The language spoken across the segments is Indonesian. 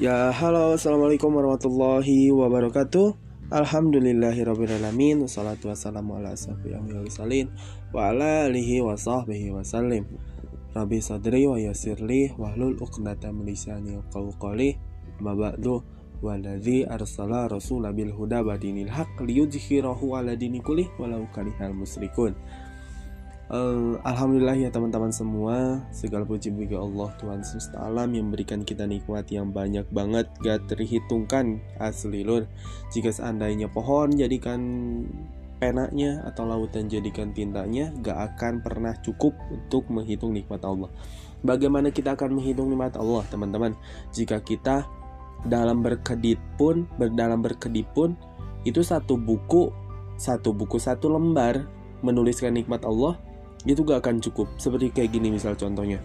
Ya, halo, assalamualaikum warahmatullahi wabarakatuh. Alhamdulillahirrabbilalamin Wassalatu wassalamu ala salin Wa ala alihi wa sahbihi wa salim Rabbi sadri wa yasirli Wahlul uqnata melisani qawqali Ma ba'du Waladhi arsala rasula bil huda badinil haq Liyudhirahu ala dini kulih Walau kalihal musrikun Uh, Alhamdulillah ya teman-teman semua. Segala puji bagi Allah Tuhan semesta alam Yang memberikan kita nikmat yang banyak banget. Gak terhitungkan asli lur. Jika seandainya pohon jadikan penanya Atau lautan jadikan tintanya Gak akan pernah cukup untuk menghitung nikmat Allah. Bagaimana kita akan menghitung nikmat Allah teman-teman? Jika kita dalam berkedip pun Dalam berkedip pun Itu satu buku Satu buku, satu lembar Menuliskan nikmat Allah itu gak akan cukup seperti kayak gini misal contohnya.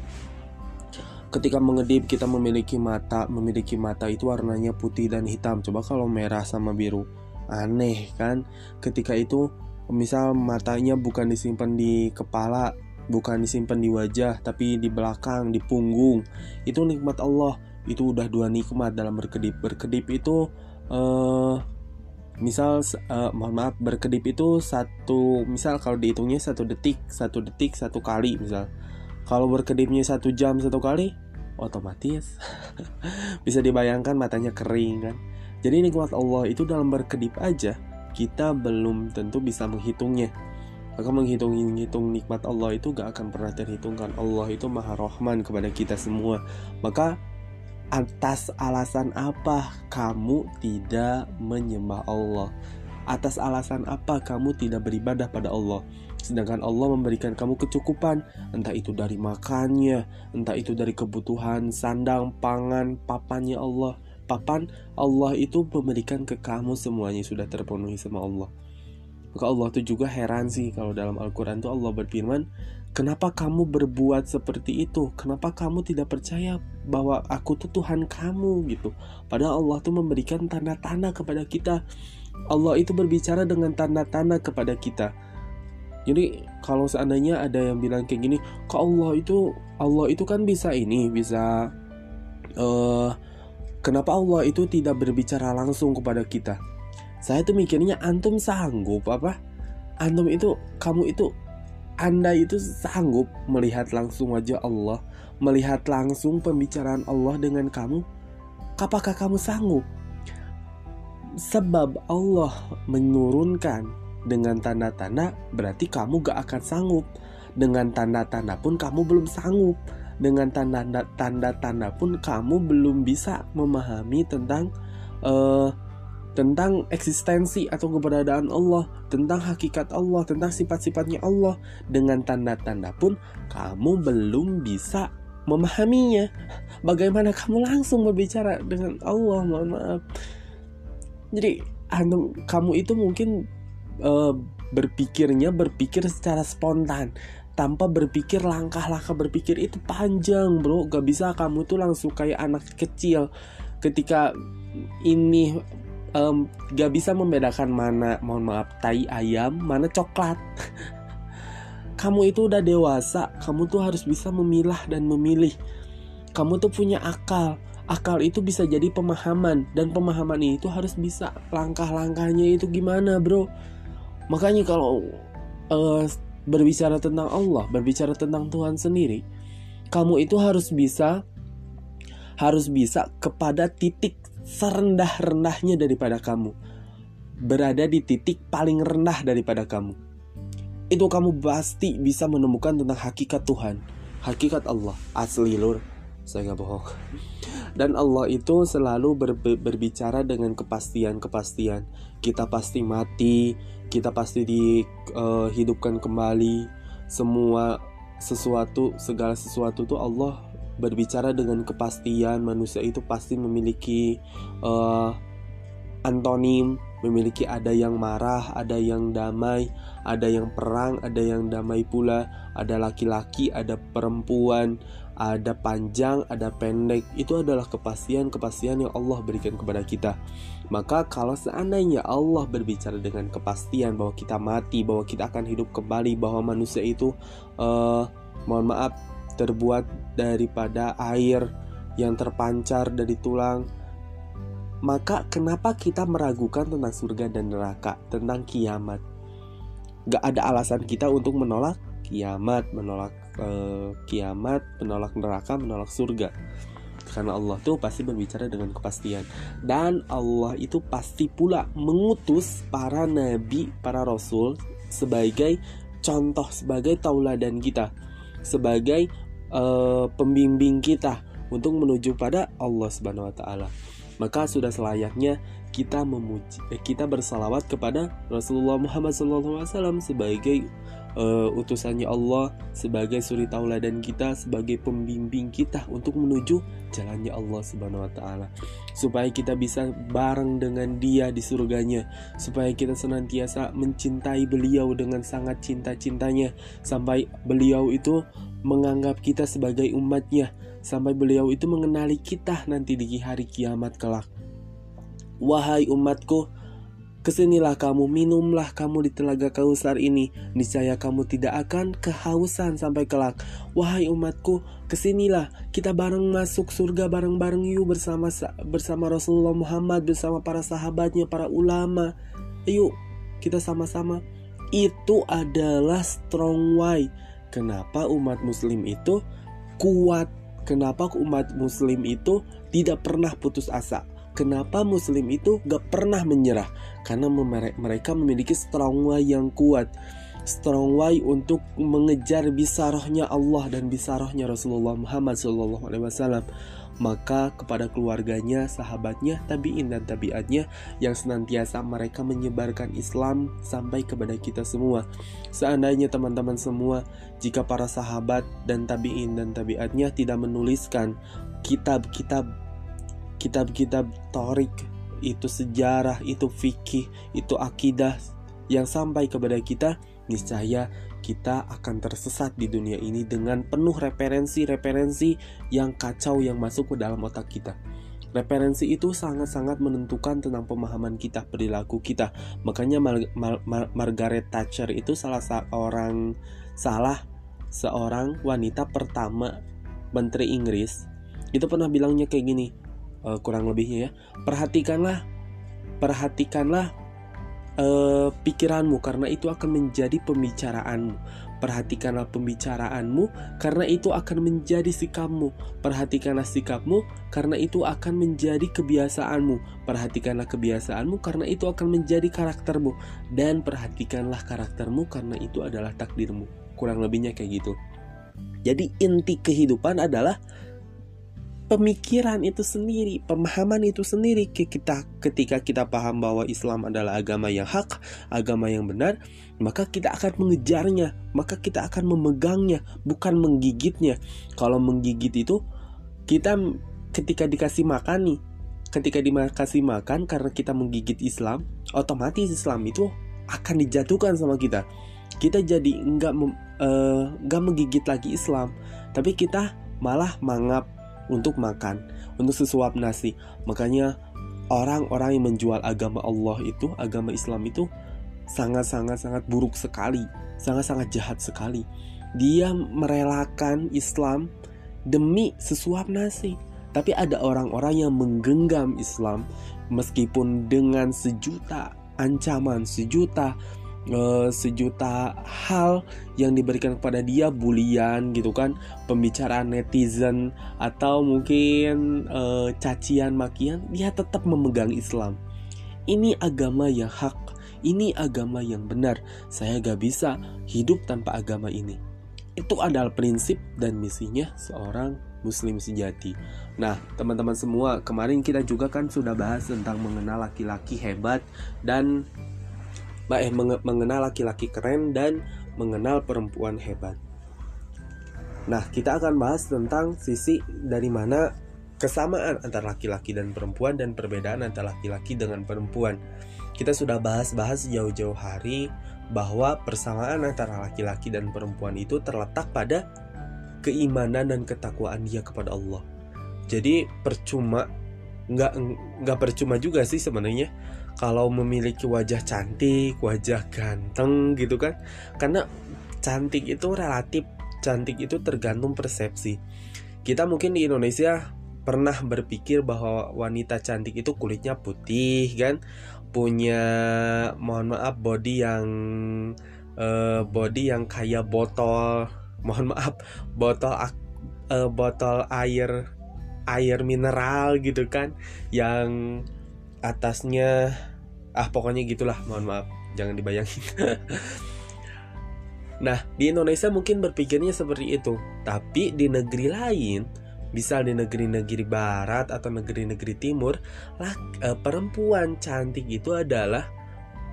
Ketika mengedip kita memiliki mata memiliki mata itu warnanya putih dan hitam. Coba kalau merah sama biru. Aneh kan? Ketika itu misal matanya bukan disimpan di kepala bukan disimpan di wajah tapi di belakang di punggung. Itu nikmat Allah. Itu udah dua nikmat dalam berkedip. Berkedip itu uh, misal uh, mohon maaf berkedip itu satu misal kalau dihitungnya satu detik satu detik satu kali misal. Kalau berkedipnya satu jam satu kali otomatis. Bisa dibayangkan matanya kering kan? Jadi nikmat Allah itu dalam berkedip aja kita belum tentu bisa menghitungnya. Maka menghitung-hitung nikmat Allah itu gak akan pernah terhitungkan. Allah itu maha rahman kepada kita semua. Maka Atas alasan apa kamu tidak menyembah Allah? Atas alasan apa kamu tidak beribadah pada Allah? Sedangkan Allah memberikan kamu kecukupan, entah itu dari makannya, entah itu dari kebutuhan sandang, pangan, papannya Allah. Papan Allah itu memberikan ke kamu semuanya sudah terpenuhi sama Allah. Maka Allah itu juga heran sih kalau dalam Al-Quran itu Allah berfirman Kenapa kamu berbuat seperti itu? Kenapa kamu tidak percaya bahwa aku tuh Tuhan kamu gitu? Padahal Allah tuh memberikan tanda-tanda kepada kita. Allah itu berbicara dengan tanda-tanda kepada kita. Jadi kalau seandainya ada yang bilang kayak gini, kok Allah itu Allah itu kan bisa ini, bisa uh, kenapa Allah itu tidak berbicara langsung kepada kita? Saya tuh mikirnya antum sanggup apa? Antum itu kamu itu anda itu sanggup melihat langsung wajah Allah, melihat langsung pembicaraan Allah dengan kamu? Apakah kamu sanggup? Sebab Allah menurunkan dengan tanda-tanda, berarti kamu gak akan sanggup. Dengan tanda-tanda pun kamu belum sanggup. Dengan tanda-tanda pun kamu belum bisa memahami tentang uh, tentang eksistensi atau keberadaan Allah, tentang hakikat Allah, tentang sifat-sifatnya Allah. Dengan tanda-tanda pun kamu belum bisa memahaminya. Bagaimana kamu langsung berbicara dengan Allah? Mohon maaf. Jadi, kamu itu mungkin uh, berpikirnya berpikir secara spontan tanpa berpikir langkah-langkah berpikir itu panjang bro gak bisa kamu tuh langsung kayak anak kecil ketika ini um, gak bisa membedakan mana mohon maaf tai ayam mana coklat. Kamu itu udah dewasa kamu tuh harus bisa memilah dan memilih. Kamu tuh punya akal. Akal itu bisa jadi pemahaman dan pemahaman itu harus bisa. Langkah-langkahnya itu gimana bro? Makanya kalau uh, berbicara tentang Allah berbicara tentang Tuhan sendiri kamu itu harus bisa harus bisa kepada titik serendah-rendahnya daripada kamu, berada di titik paling rendah daripada kamu. Itu kamu pasti bisa menemukan tentang hakikat Tuhan, hakikat Allah, asli lur. Saya nggak bohong. Dan Allah itu selalu ber, berbicara dengan kepastian-kepastian. Kita pasti mati, kita pasti dihidupkan uh, kembali. Semua sesuatu, segala sesuatu itu Allah berbicara dengan kepastian manusia itu pasti memiliki uh, antonim memiliki ada yang marah ada yang damai ada yang perang ada yang damai pula. Ada laki-laki ada perempuan ada panjang ada pendek. Itu adalah kepastian kepastian yang Allah berikan kepada kita. Maka kalau seandainya Allah berbicara dengan kepastian bahwa kita mati bahwa kita akan hidup kembali bahwa manusia itu uh, mohon maaf terbuat daripada air yang terpancar dari tulang. Maka kenapa kita meragukan tentang surga dan neraka, tentang kiamat? Gak ada alasan kita untuk menolak kiamat, menolak uh, kiamat, menolak neraka, menolak surga. Karena Allah tuh pasti berbicara dengan kepastian Dan Allah itu pasti pula mengutus para nabi, para rasul Sebagai contoh, sebagai tauladan kita Sebagai uh, pembimbing kita untuk menuju pada Allah Subhanahu wa taala. Maka sudah selayaknya kita memuji eh, kita bersalawat kepada Rasulullah Muhammad SAW sebagai uh, utusannya Allah, sebagai suri tauladan kita, sebagai pembimbing kita untuk menuju jalannya Allah Subhanahu wa taala. Supaya kita bisa bareng dengan Dia di surganya, supaya kita senantiasa mencintai beliau dengan sangat cinta-cintanya sampai beliau itu menganggap kita sebagai umatnya sampai beliau itu mengenali kita nanti di hari kiamat kelak. Wahai umatku, ke sinilah kamu, minumlah kamu di telaga kausar ini, niscaya kamu tidak akan kehausan sampai kelak. Wahai umatku, ke sinilah kita bareng masuk surga bareng-bareng yuk bersama bersama Rasulullah Muhammad bersama para sahabatnya, para ulama. Ayo kita sama-sama. Itu adalah strong why. Kenapa umat muslim itu kuat Kenapa umat muslim itu tidak pernah putus asa? Kenapa muslim itu gak pernah menyerah? Karena mereka memiliki strong way yang kuat Strong way untuk mengejar bisarohnya Allah dan bisarohnya Rasulullah Muhammad SAW maka kepada keluarganya, sahabatnya, tabiin dan tabiatnya yang senantiasa mereka menyebarkan Islam sampai kepada kita semua. Seandainya teman-teman semua, jika para sahabat dan tabiin dan tabiatnya tidak menuliskan kitab-kitab kitab-kitab torik itu sejarah, itu fikih, itu akidah yang sampai kepada kita, niscaya kita akan tersesat di dunia ini dengan penuh referensi-referensi yang kacau yang masuk ke dalam otak kita. Referensi itu sangat-sangat menentukan tentang pemahaman kita, perilaku kita. Makanya Mar Mar Mar Margaret Thatcher itu salah seorang salah seorang wanita pertama menteri Inggris itu pernah bilangnya kayak gini, uh, kurang lebihnya ya. Perhatikanlah, perhatikanlah uh, pikiranmu karena itu akan menjadi pembicaraanmu. Perhatikanlah pembicaraanmu karena itu akan menjadi sikapmu. Perhatikanlah sikapmu karena itu akan menjadi kebiasaanmu. Perhatikanlah kebiasaanmu karena itu akan menjadi karaktermu dan perhatikanlah karaktermu karena itu adalah takdirmu. Kurang lebihnya kayak gitu. Jadi inti kehidupan adalah pemikiran itu sendiri, pemahaman itu sendiri kita ketika kita paham bahwa Islam adalah agama yang hak, agama yang benar, maka kita akan mengejarnya, maka kita akan memegangnya, bukan menggigitnya. Kalau menggigit itu kita ketika dikasih makan nih, ketika dikasih makan karena kita menggigit Islam, otomatis Islam itu akan dijatuhkan sama kita. Kita jadi nggak uh, nggak menggigit lagi Islam, tapi kita malah mangap untuk makan, untuk sesuap nasi. Makanya orang-orang yang menjual agama Allah itu, agama Islam itu sangat-sangat sangat buruk sekali, sangat-sangat jahat sekali. Dia merelakan Islam demi sesuap nasi. Tapi ada orang-orang yang menggenggam Islam meskipun dengan sejuta ancaman, sejuta uh, sejuta hal yang diberikan kepada dia bulian gitu kan pembicaraan netizen atau mungkin uh, cacian makian dia tetap memegang Islam. Ini agama yang hak ini agama yang benar. Saya gak bisa hidup tanpa agama ini. Itu adalah prinsip dan misinya seorang muslim sejati. Nah, teman-teman semua, kemarin kita juga kan sudah bahas tentang mengenal laki-laki hebat dan eh, mengenal laki-laki keren dan mengenal perempuan hebat. Nah, kita akan bahas tentang sisi dari mana kesamaan antara laki-laki dan perempuan dan perbedaan antara laki-laki dengan perempuan. Kita sudah bahas-bahas jauh-jauh hari bahwa persamaan antara laki-laki dan perempuan itu terletak pada keimanan dan ketakwaan dia kepada Allah. Jadi percuma nggak nggak percuma juga sih sebenarnya kalau memiliki wajah cantik, wajah ganteng gitu kan. Karena cantik itu relatif, cantik itu tergantung persepsi. Kita mungkin di Indonesia pernah berpikir bahwa wanita cantik itu kulitnya putih kan, punya mohon maaf body yang uh, body yang kayak botol, mohon maaf botol uh, botol air air mineral gitu kan yang atasnya. Ah pokoknya gitulah mohon maaf jangan dibayangin. Nah di Indonesia mungkin berpikirnya seperti itu. Tapi di negeri lain bisa di negeri-negeri barat atau negeri-negeri timur lah eh, perempuan cantik itu adalah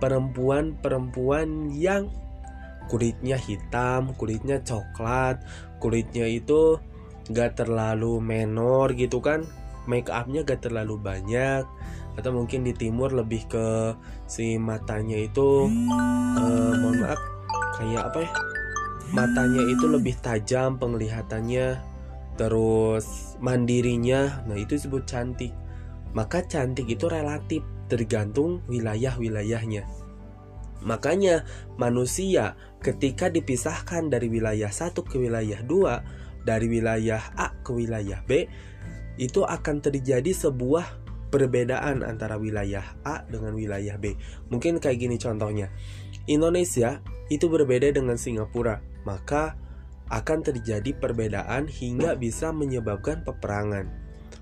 perempuan-perempuan yang kulitnya hitam, kulitnya coklat, kulitnya itu gak terlalu menor gitu kan, make upnya gak terlalu banyak, atau mungkin di timur lebih ke si matanya itu uh, mohon maaf kayak apa ya? Matanya itu lebih tajam penglihatannya terus mandirinya nah itu disebut cantik. Maka cantik itu relatif tergantung wilayah-wilayahnya. Makanya manusia ketika dipisahkan dari wilayah satu ke wilayah dua dari wilayah A ke wilayah B itu akan terjadi sebuah perbedaan antara wilayah A dengan wilayah B. Mungkin kayak gini contohnya. Indonesia itu berbeda dengan Singapura, maka akan terjadi perbedaan hingga bisa menyebabkan peperangan.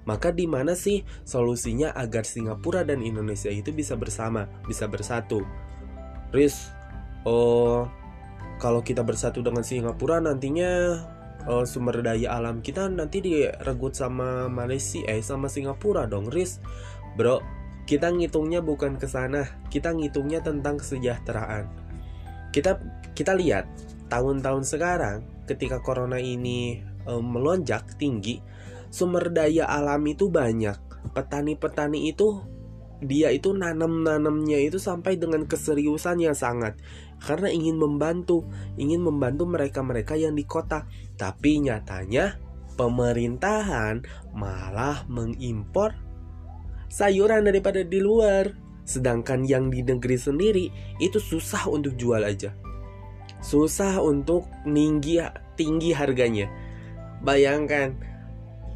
Maka di mana sih solusinya agar Singapura dan Indonesia itu bisa bersama, bisa bersatu? Riz, oh kalau kita bersatu dengan Singapura nantinya uh, sumber daya alam kita nanti diregut sama Malaysia eh sama Singapura dong Riz. Bro kita ngitungnya bukan ke sana. Kita ngitungnya tentang kesejahteraan. Kita kita lihat tahun-tahun sekarang ketika corona ini um, melonjak tinggi sumber daya alam itu banyak. Petani-petani itu dia itu nanam-nanamnya itu sampai dengan keseriusan yang sangat karena ingin membantu, ingin membantu mereka-mereka yang di kota. Tapi nyatanya pemerintahan malah mengimpor sayuran daripada di luar. Sedangkan yang di negeri sendiri itu susah untuk jual aja. Susah untuk tinggi tinggi harganya. Bayangkan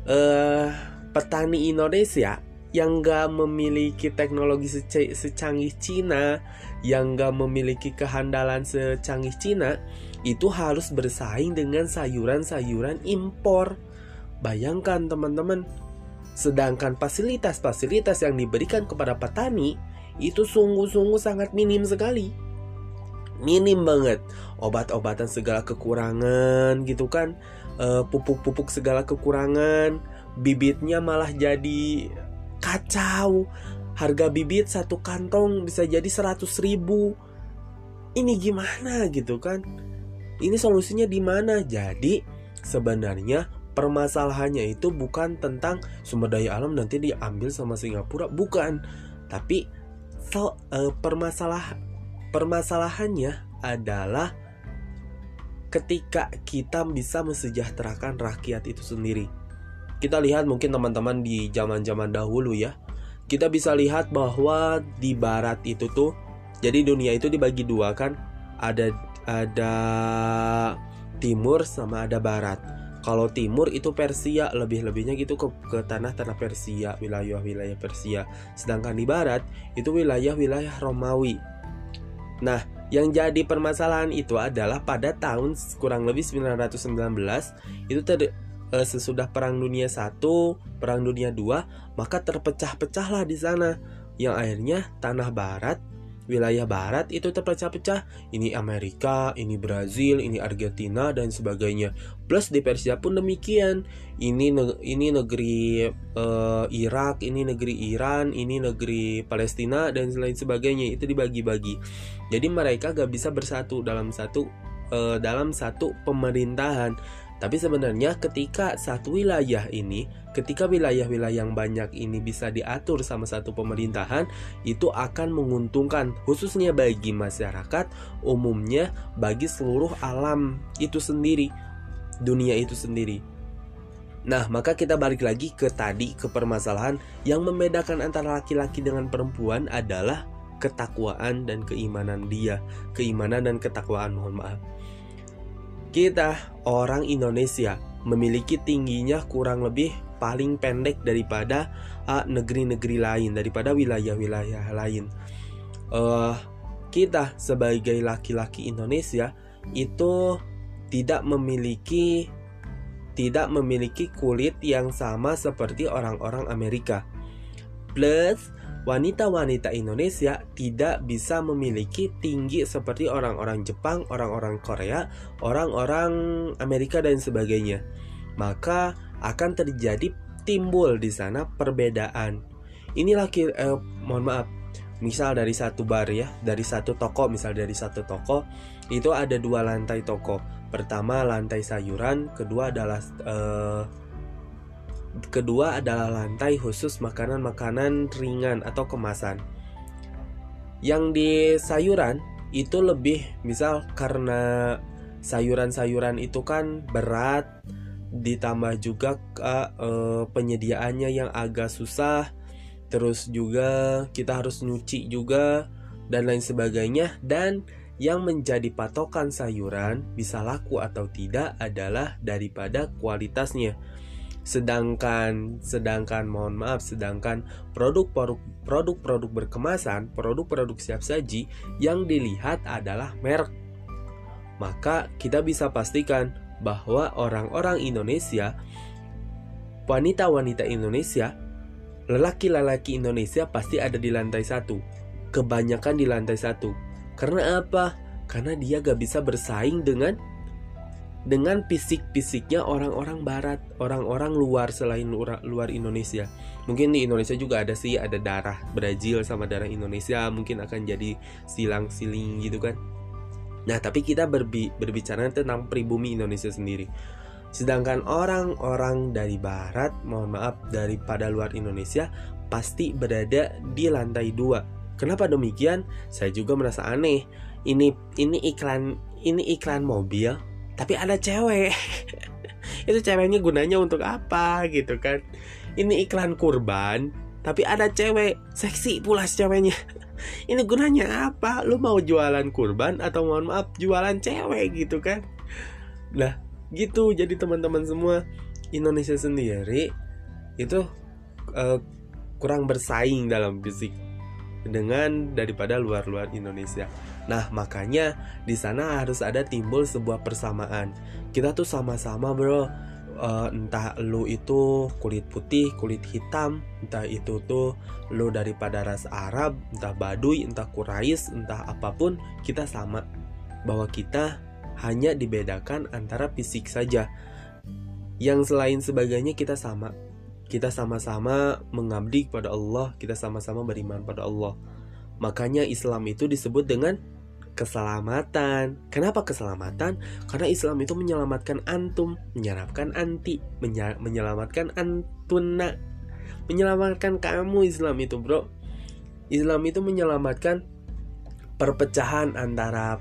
uh, petani Indonesia yang gak memiliki teknologi secanggih Cina, yang gak memiliki kehandalan secanggih Cina, itu harus bersaing dengan sayuran-sayuran impor. Bayangkan teman-teman, sedangkan fasilitas-fasilitas yang diberikan kepada petani itu sungguh-sungguh sangat minim sekali. Minim banget. Obat-obatan segala kekurangan gitu kan. Eh, pupuk-pupuk segala kekurangan, bibitnya malah jadi kacau. Harga bibit satu kantong bisa jadi 100 ribu. Ini gimana gitu kan? Ini solusinya di mana? Jadi sebenarnya permasalahannya itu bukan tentang sumber daya alam nanti diambil sama Singapura bukan. Tapi so, uh, permasalah permasalahannya adalah ketika kita bisa mesejahterakan rakyat itu sendiri kita lihat mungkin teman-teman di zaman-zaman dahulu ya. Kita bisa lihat bahwa di barat itu tuh jadi dunia itu dibagi dua kan. Ada ada timur sama ada barat. Kalau timur itu Persia lebih-lebihnya gitu ke, ke tanah-tanah Persia, wilayah-wilayah Persia. Sedangkan di barat itu wilayah-wilayah Romawi. Nah, yang jadi permasalahan itu adalah pada tahun kurang lebih 919 itu ter, sesudah Perang Dunia Satu, Perang Dunia Dua, maka terpecah-pecahlah di sana. Yang akhirnya tanah barat, wilayah barat itu terpecah-pecah. Ini Amerika, ini Brazil, ini Argentina dan sebagainya. Plus di Persia pun demikian. Ini ini negeri uh, Irak, ini negeri Iran, ini negeri Palestina dan lain sebagainya. Itu dibagi-bagi. Jadi mereka gak bisa bersatu dalam satu uh, dalam satu pemerintahan tapi sebenarnya ketika satu wilayah ini, ketika wilayah-wilayah yang banyak ini bisa diatur sama satu pemerintahan, itu akan menguntungkan khususnya bagi masyarakat umumnya, bagi seluruh alam itu sendiri, dunia itu sendiri. Nah, maka kita balik lagi ke tadi ke permasalahan yang membedakan antara laki-laki dengan perempuan adalah ketakwaan dan keimanan dia, keimanan dan ketakwaan, mohon maaf kita orang Indonesia memiliki tingginya kurang lebih paling pendek daripada uh, negeri-negeri lain, daripada wilayah-wilayah lain. Uh, kita sebagai laki-laki Indonesia itu tidak memiliki tidak memiliki kulit yang sama seperti orang-orang Amerika. Plus, wanita-wanita Indonesia tidak bisa memiliki tinggi seperti orang-orang Jepang, orang-orang Korea, orang-orang Amerika dan sebagainya. Maka akan terjadi timbul di sana perbedaan. Ini laki eh, mohon maaf. Misal dari satu bar ya, dari satu toko, misal dari satu toko itu ada dua lantai toko. Pertama lantai sayuran, kedua adalah uh, kedua adalah lantai khusus makanan-makanan ringan atau kemasan. Yang di sayuran itu lebih misal karena sayuran-sayuran itu kan berat ditambah juga uh, penyediaannya yang agak susah terus juga kita harus nyuci juga dan lain sebagainya dan yang menjadi patokan sayuran bisa laku atau tidak adalah daripada kualitasnya. Sedangkan sedangkan mohon maaf, sedangkan produk-produk produk-produk berkemasan, produk-produk siap saji yang dilihat adalah merek. Maka kita bisa pastikan bahwa orang-orang Indonesia, wanita-wanita Indonesia, lelaki-lelaki Indonesia pasti ada di lantai satu. Kebanyakan di lantai satu karena apa? Karena dia gak bisa bersaing dengan dengan fisik-fisiknya orang-orang barat, orang-orang luar selain luar, luar Indonesia. Mungkin di Indonesia juga ada sih, ada darah Brazil sama darah Indonesia, mungkin akan jadi silang-siling gitu kan. Nah, tapi kita berbi berbicara tentang pribumi Indonesia sendiri. Sedangkan orang-orang dari barat, mohon maaf, daripada luar Indonesia pasti berada di lantai dua Kenapa demikian? Saya juga merasa aneh. Ini ini iklan ini iklan mobil, tapi ada cewek. Itu ceweknya gunanya untuk apa gitu kan? Ini iklan kurban, tapi ada cewek, seksi pula ceweknya. Ini gunanya apa? Lu mau jualan kurban atau mohon maaf jualan cewek gitu kan? Nah, gitu. Jadi teman-teman semua Indonesia sendiri itu uh, kurang bersaing dalam fisik dengan daripada luar-luar Indonesia. Nah, makanya di sana harus ada timbul sebuah persamaan. Kita tuh sama-sama, Bro. Uh, entah lu itu kulit putih, kulit hitam, entah itu tuh lu daripada ras Arab, entah Baduy, entah Quraisy, entah apa pun, kita sama. Bahwa kita hanya dibedakan antara fisik saja. Yang selain sebagainya kita sama kita sama-sama mengabdi kepada Allah, kita sama-sama beriman pada Allah. Makanya Islam itu disebut dengan keselamatan. Kenapa keselamatan? Karena Islam itu menyelamatkan antum, menyelamatkan anti, menyelamatkan antuna, menyelamatkan kamu Islam itu, Bro. Islam itu menyelamatkan perpecahan antara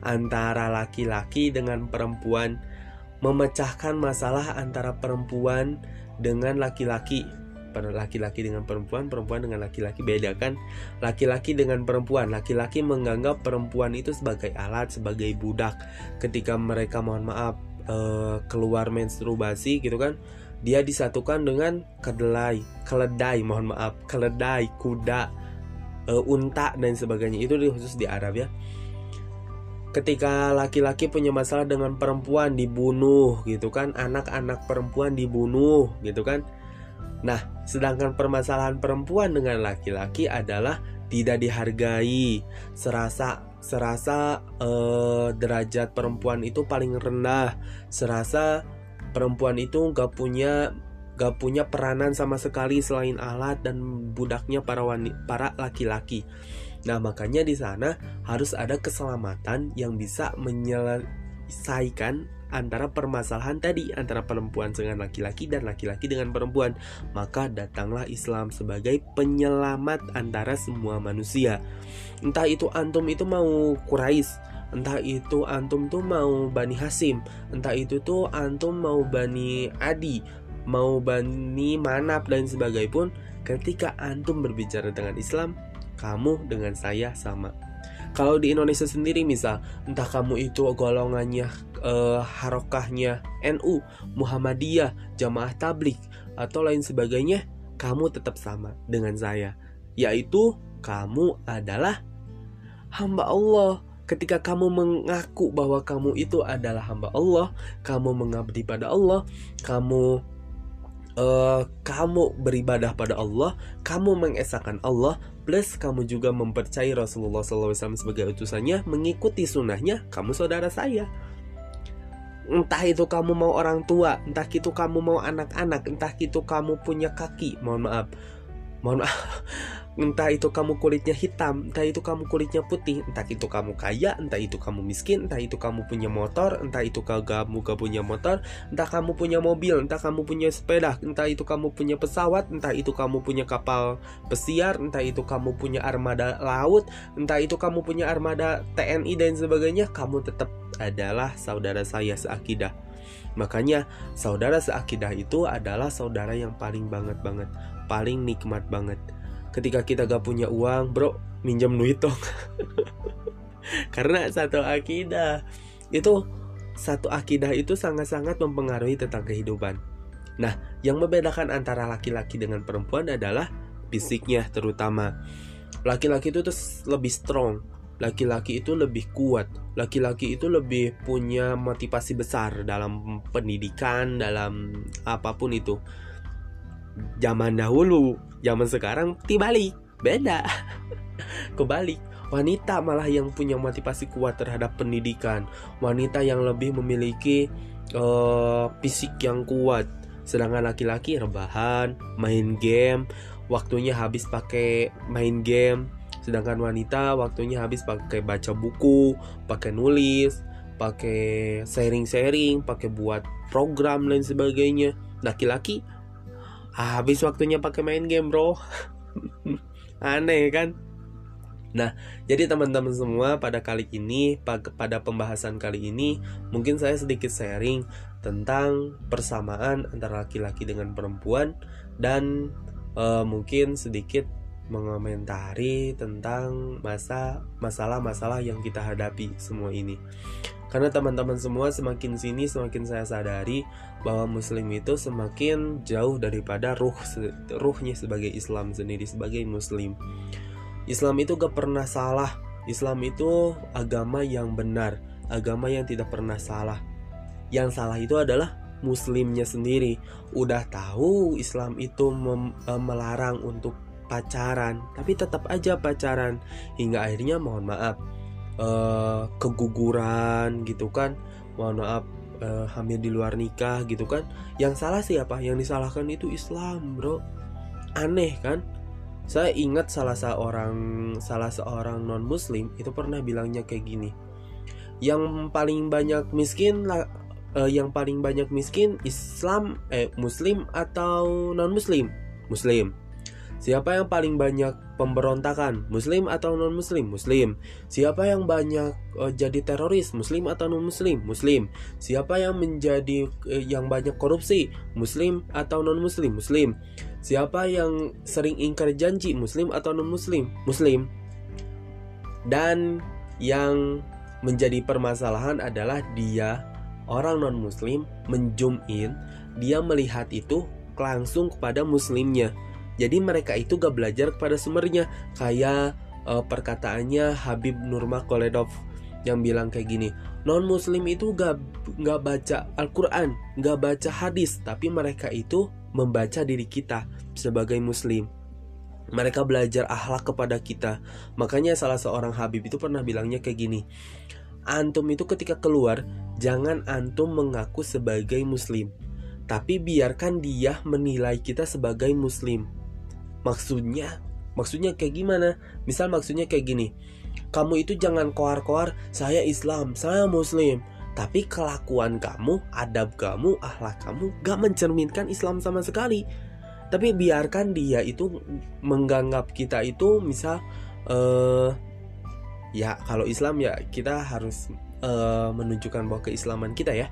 antara laki-laki dengan perempuan, memecahkan masalah antara perempuan dengan laki-laki laki-laki dengan perempuan, perempuan dengan laki-laki beda kan? Laki-laki dengan perempuan, laki-laki menganggap perempuan itu sebagai alat, sebagai budak. Ketika mereka mohon maaf uh, keluar menstruasi gitu kan, dia disatukan dengan kedelai, keledai, mohon maaf, keledai, kuda, uh, unta dan sebagainya. Itu khusus di Arab ya ketika laki-laki punya masalah dengan perempuan dibunuh gitu kan anak-anak perempuan dibunuh gitu kan nah sedangkan permasalahan perempuan dengan laki-laki adalah tidak dihargai. Serasa serasa eh, derajat perempuan itu paling rendah. Serasa perempuan itu gak punya gak punya peranan sama sekali selain alat dan budaknya para wanita para laki-laki. Nah, makanya di sana harus ada keselamatan yang bisa menyelesaikan antara permasalahan tadi antara perempuan dengan laki-laki dan laki-laki dengan perempuan. Maka datanglah Islam sebagai penyelamat antara semua manusia. Entah itu antum itu mau Quraisy, entah itu antum tuh mau Bani Hasim, entah itu tuh antum mau Bani Adi, mau Bani Manap dan sebagainya pun ketika antum berbicara dengan Islam kamu dengan saya sama. Kalau di Indonesia sendiri misal, entah kamu itu golongannya uh, harokahnya NU, Muhammadiyah, Jamaah Tablik atau lain sebagainya, kamu tetap sama dengan saya, yaitu kamu adalah hamba Allah. Ketika kamu mengaku bahwa kamu itu adalah hamba Allah, kamu mengabdi pada Allah, kamu uh, kamu beribadah pada Allah, kamu mengesahkan Allah, plus kamu juga mempercayai Rasulullah SAW sebagai utusannya, mengikuti sunnahnya, kamu saudara saya. Entah itu kamu mau orang tua, entah itu kamu mau anak-anak, entah itu kamu punya kaki, mohon maaf, mohon maaf entah itu kamu kulitnya hitam, entah itu kamu kulitnya putih, entah itu kamu kaya, entah itu kamu miskin, entah itu kamu punya motor, entah itu kamu gak punya motor, entah kamu punya mobil, entah kamu punya sepeda, entah itu kamu punya pesawat, entah itu kamu punya kapal pesiar, entah itu kamu punya armada laut, entah itu kamu punya armada TNI dan sebagainya, kamu tetap adalah saudara saya seakidah. Makanya saudara seakidah itu adalah saudara yang paling banget banget, paling nikmat banget. Ketika kita gak punya uang bro minjem duit dong. Karena satu akidah itu satu akidah itu sangat-sangat mempengaruhi tentang kehidupan. Nah yang membedakan antara laki-laki dengan perempuan adalah fisiknya terutama. Laki-laki itu tuh lebih strong laki-laki itu lebih kuat laki-laki itu lebih punya motivasi besar dalam pendidikan dalam apa pun itu zaman dahulu, zaman sekarang dibalik, beda. Kebalik, wanita malah yang punya motivasi kuat terhadap pendidikan, wanita yang lebih memiliki uh, fisik yang kuat, sedangkan laki-laki rebahan, main game, waktunya habis pakai main game, sedangkan wanita waktunya habis pakai baca buku, pakai nulis, pakai sharing-sharing, pakai buat program dan sebagainya. Laki-laki habis waktunya pakai main game bro aneh kan Nah, jadi teman-teman semua pada kali ini pada pembahasan kali ini mungkin saya sedikit sharing tentang persamaan antara laki-laki dengan perempuan dan uh, mungkin sedikit mengomentari tentang masa masalah-masalah yang kita hadapi semua ini. Karena teman-teman semua semakin sini semakin saya sadari bahwa muslim itu semakin jauh daripada ruh ruhnya sebagai Islam sendiri sebagai muslim. Islam itu gak pernah salah. Islam itu agama yang benar, agama yang tidak pernah salah. Yang salah itu adalah muslimnya sendiri. Udah tahu Islam itu e, melarang untuk pacaran, tapi tetap aja pacaran hingga akhirnya mohon maaf uh, keguguran gitu kan mohon maaf uh, hamil di luar nikah gitu kan. Yang salah siapa? Yang disalahkan itu Islam bro. Aneh kan? Saya ingat salah seorang salah seorang non muslim itu pernah bilangnya kayak gini. Yang paling banyak miskin uh, yang paling banyak miskin Islam eh muslim atau non muslim muslim Siapa yang paling banyak pemberontakan, muslim atau non-muslim? Muslim. Siapa yang banyak uh, jadi teroris, muslim atau non-muslim? Muslim. Siapa yang menjadi uh, yang banyak korupsi, muslim atau non-muslim? Muslim. Siapa yang sering ingkar janji, muslim atau non-muslim? Muslim. Dan yang menjadi permasalahan adalah dia orang non-muslim menjum in, dia melihat itu langsung kepada muslimnya jadi mereka itu gak belajar kepada sumbernya. Kayak uh, perkataannya Habib Nurmagomedov yang bilang kayak gini non muslim itu gak, gak baca Al-Quran gak baca hadis tapi mereka itu membaca diri kita sebagai muslim. Mereka belajar akhlak kepada kita. Makanya salah seorang Habib itu pernah bilangnya kayak gini antum itu ketika keluar jangan antum mengaku sebagai muslim tapi biarkan dia menilai kita sebagai muslim Maksudnya, maksudnya kayak gimana? Misal maksudnya kayak gini. Kamu itu jangan koar-koar, saya Islam, saya Muslim. Tapi kelakuan kamu, adab kamu, akhlak kamu gak mencerminkan Islam sama sekali. Tapi biarkan dia itu menganggap kita itu misal uh, ya kalau Islam ya kita harus uh, menunjukkan bahwa keislaman kita ya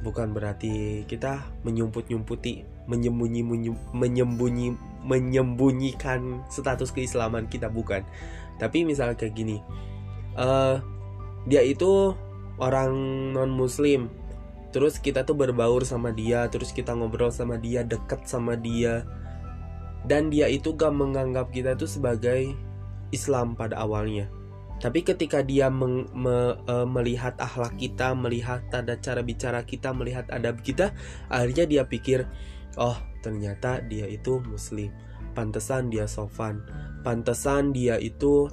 bukan berarti kita menyumput nyumputi menyembunyi menyembunyi menyembunyikan status keislaman kita bukan. Tapi misalnya kayak gini uh, dia itu orang non muslim terus kita tuh berbaur sama dia terus kita ngobrol sama dia deket sama dia. Dan dia itu gak menganggap kita itu sebagai Islam pada awalnya. Tapi ketika dia meng, me, e, melihat akhlak kita, melihat tanda cara bicara kita, melihat adab kita, akhirnya dia pikir, oh ternyata dia itu muslim. Pantesan dia sopan, pantesan dia itu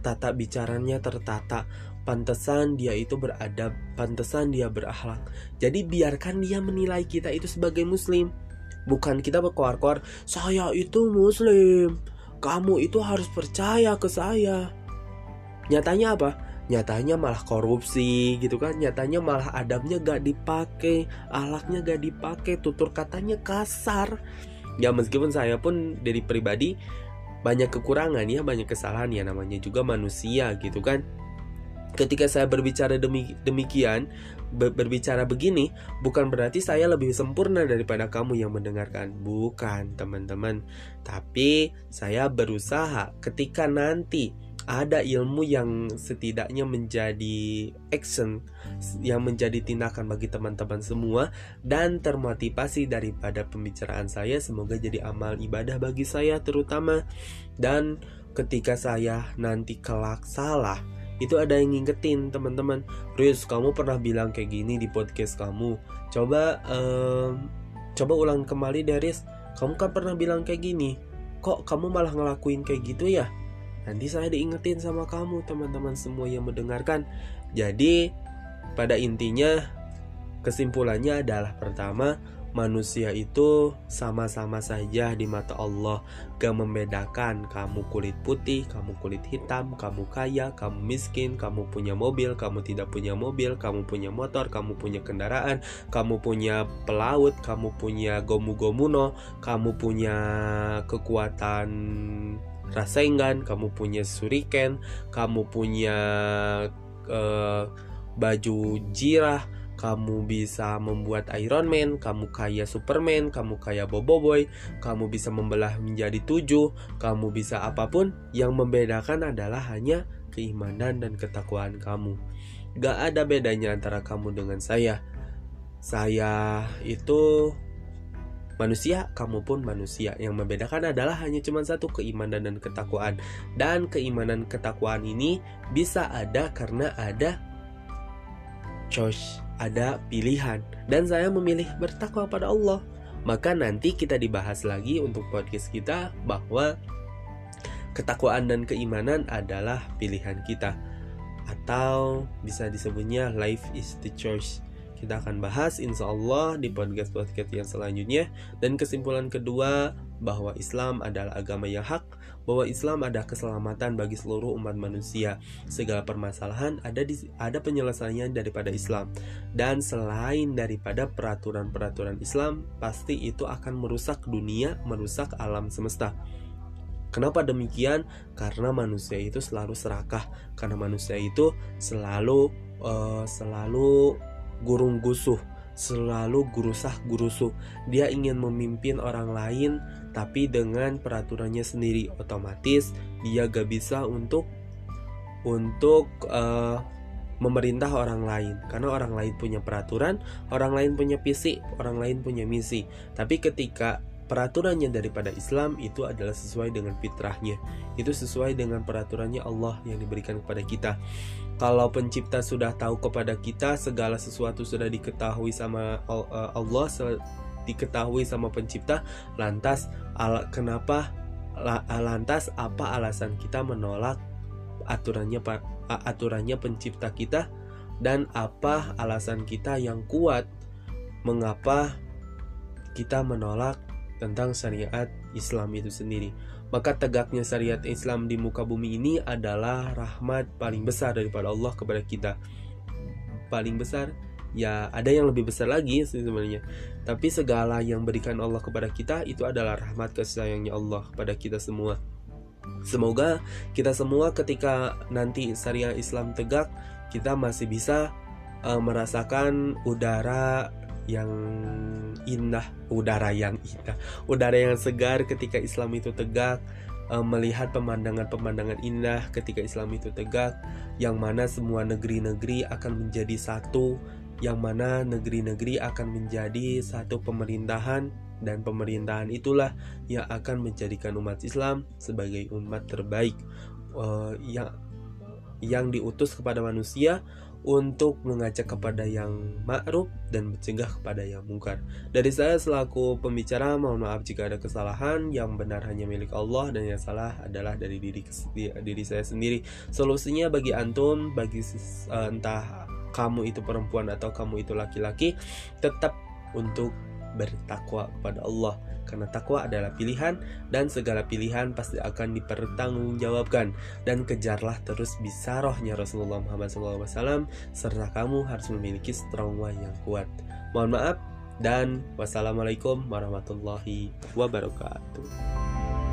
tata bicaranya tertata, pantesan dia itu beradab, pantesan dia berakhlak. Jadi biarkan dia menilai kita itu sebagai muslim. Bukan kita berkoar-koar, saya itu muslim. Kamu itu harus percaya ke saya nyatanya apa nyatanya malah korupsi gitu kan? Nyatanya malah adabnya gak dipakai alaknya gak dipakai tutur katanya kasar. Ya meskipun saya pun dari pribadi banyak kekurangan ya banyak kesalahan ya namanya juga manusia gitu kan? Ketika saya berbicara demi, demikian berbicara begini bukan berarti saya lebih sempurna daripada kamu yang mendengarkan. Bukan teman-teman. Tapi saya berusaha ketika nanti ada ilmu yang setidaknya menjadi action yang menjadi tindakan bagi teman-teman semua dan termotivasi daripada pembicaraan saya. Semoga jadi amal ibadah bagi saya terutama. Dan ketika saya nanti kelak salah itu ada yang ngingetin teman-teman. Riz kamu pernah bilang kayak gini di podcast kamu. Coba um, coba ulang kembali dari kamu kan pernah bilang kayak gini. Kok kamu malah ngelakuin kayak gitu ya Nanti saya diingetin sama kamu teman-teman semua yang mendengarkan. Jadi pada intinya kesimpulannya adalah pertama manusia itu sama-sama saja di mata Allah Gak membedakan kamu kulit putih, kamu kulit hitam, kamu kaya, kamu miskin, kamu punya mobil, kamu tidak punya mobil, kamu punya motor, kamu punya kendaraan, kamu punya pelaut, kamu punya gomu-gomuno, kamu punya kekuatan Rasengan, kamu punya Suriken, kamu punya uh, baju jirah, kamu bisa membuat Iron Man, kamu kaya Superman, kamu kaya Bobo Boy, kamu bisa membelah menjadi tujuh, kamu bisa apa pun, yang membedakan adalah hanya keimanan dan ketakwaan kamu. Gak ada bedanya antara kamu dengan saya. Saya itu manusia, kamu pun manusia. Yang membedakan adalah hanya cuma satu keimanan dan ketakwaan. Dan keimanan ketakwaan ini bisa ada karena ada choice, ada pilihan. Dan saya memilih bertakwa pada Allah. Maka nanti kita dibahas lagi untuk podcast kita bahwa ketakwaan dan keimanan adalah pilihan kita atau bisa disebutnya life is the choice kita akan bahas insya Allah di podcast-podcast yang selanjutnya. Dan kesimpulan kedua bahwa Islam adalah agama yang hak bahwa Islam ada keselamatan bagi seluruh umat manusia. Segala permasalahan ada di, ada penyelesaian daripada Islam. Dan selain daripada peraturan-peraturan Islam pasti itu akan merusak dunia merusak alam semesta. Kenapa demikian? Karena manusia itu selalu serakah, karena manusia itu selalu uh, selalu gurung gusuh, selalu gurusah gurusuh. Dia ingin memimpin orang lain, tapi dengan peraturannya sendiri. Otomatis dia gak bisa untuk untuk uh, memerintah orang lain karena orang lain punya peraturan, orang lain punya visi, orang lain punya misi. Tapi ketika peraturannya daripada Islam itu adalah sesuai dengan fitrahnya. Itu sesuai dengan peraturannya Allah yang diberikan kepada kita. Kalau pencipta sudah tahu kepada kita segala sesuatu sudah diketahui sama eh, Allah, diketahui sama pencipta, lantas al kenapa lantas apa alasan kita menolak aturannya aturannya pencipta kita dan apa alasan kita yang kuat mengapa kita menolak tentang syariat Islam itu sendiri. Maka tegaknya syariat Islam di muka bumi ini adalah rahmat paling besar daripada Allah kepada kita. Paling besar ya ada yang lebih besar lagi sebenarnya. Tapi segala yang berikan Allah kepada kita itu adalah rahmat kasih sayangnya Allah kepada kita semua. Semoga kita semua ketika nanti syariat Islam tegak, kita masih bisa uh, merasakan udara yang indah, udara yang indah, udara yang segar ketika Islam itu tegak, eh, melihat pemandangan-pemandangan indah ketika Islam itu tegak, yang mana semua negeri-negeri akan menjadi satu, yang mana negeri-negeri akan menjadi satu pemerintahan dan pemerintahan itulah yang akan menjadikan umat Islam sebagai umat terbaik. Uh, yang yang diutus kepada manusia untuk mengajak kepada yang ma'ruf dan mencegah kepada yang mungkar. Dari saya selaku pembicara mohon maaf jika ada kesalahan, yang benar hanya milik Allah dan yang salah adalah dari diri diri saya sendiri. Solusinya bagi antum, bagi uh, entah kamu itu perempuan atau kamu itu laki-laki, tetap untuk bertakwa kepada Allah. Karena takwa adalah pilihan dan segala pilihan pasti akan dipertanggungjawabkan. Dan kejarlah terus bisa rohnya Rasulullah Muhammad SAW serta kamu harus memiliki trauma yang kuat. Mohon maaf dan wassalamualaikum warahmatullahi wabarakatuh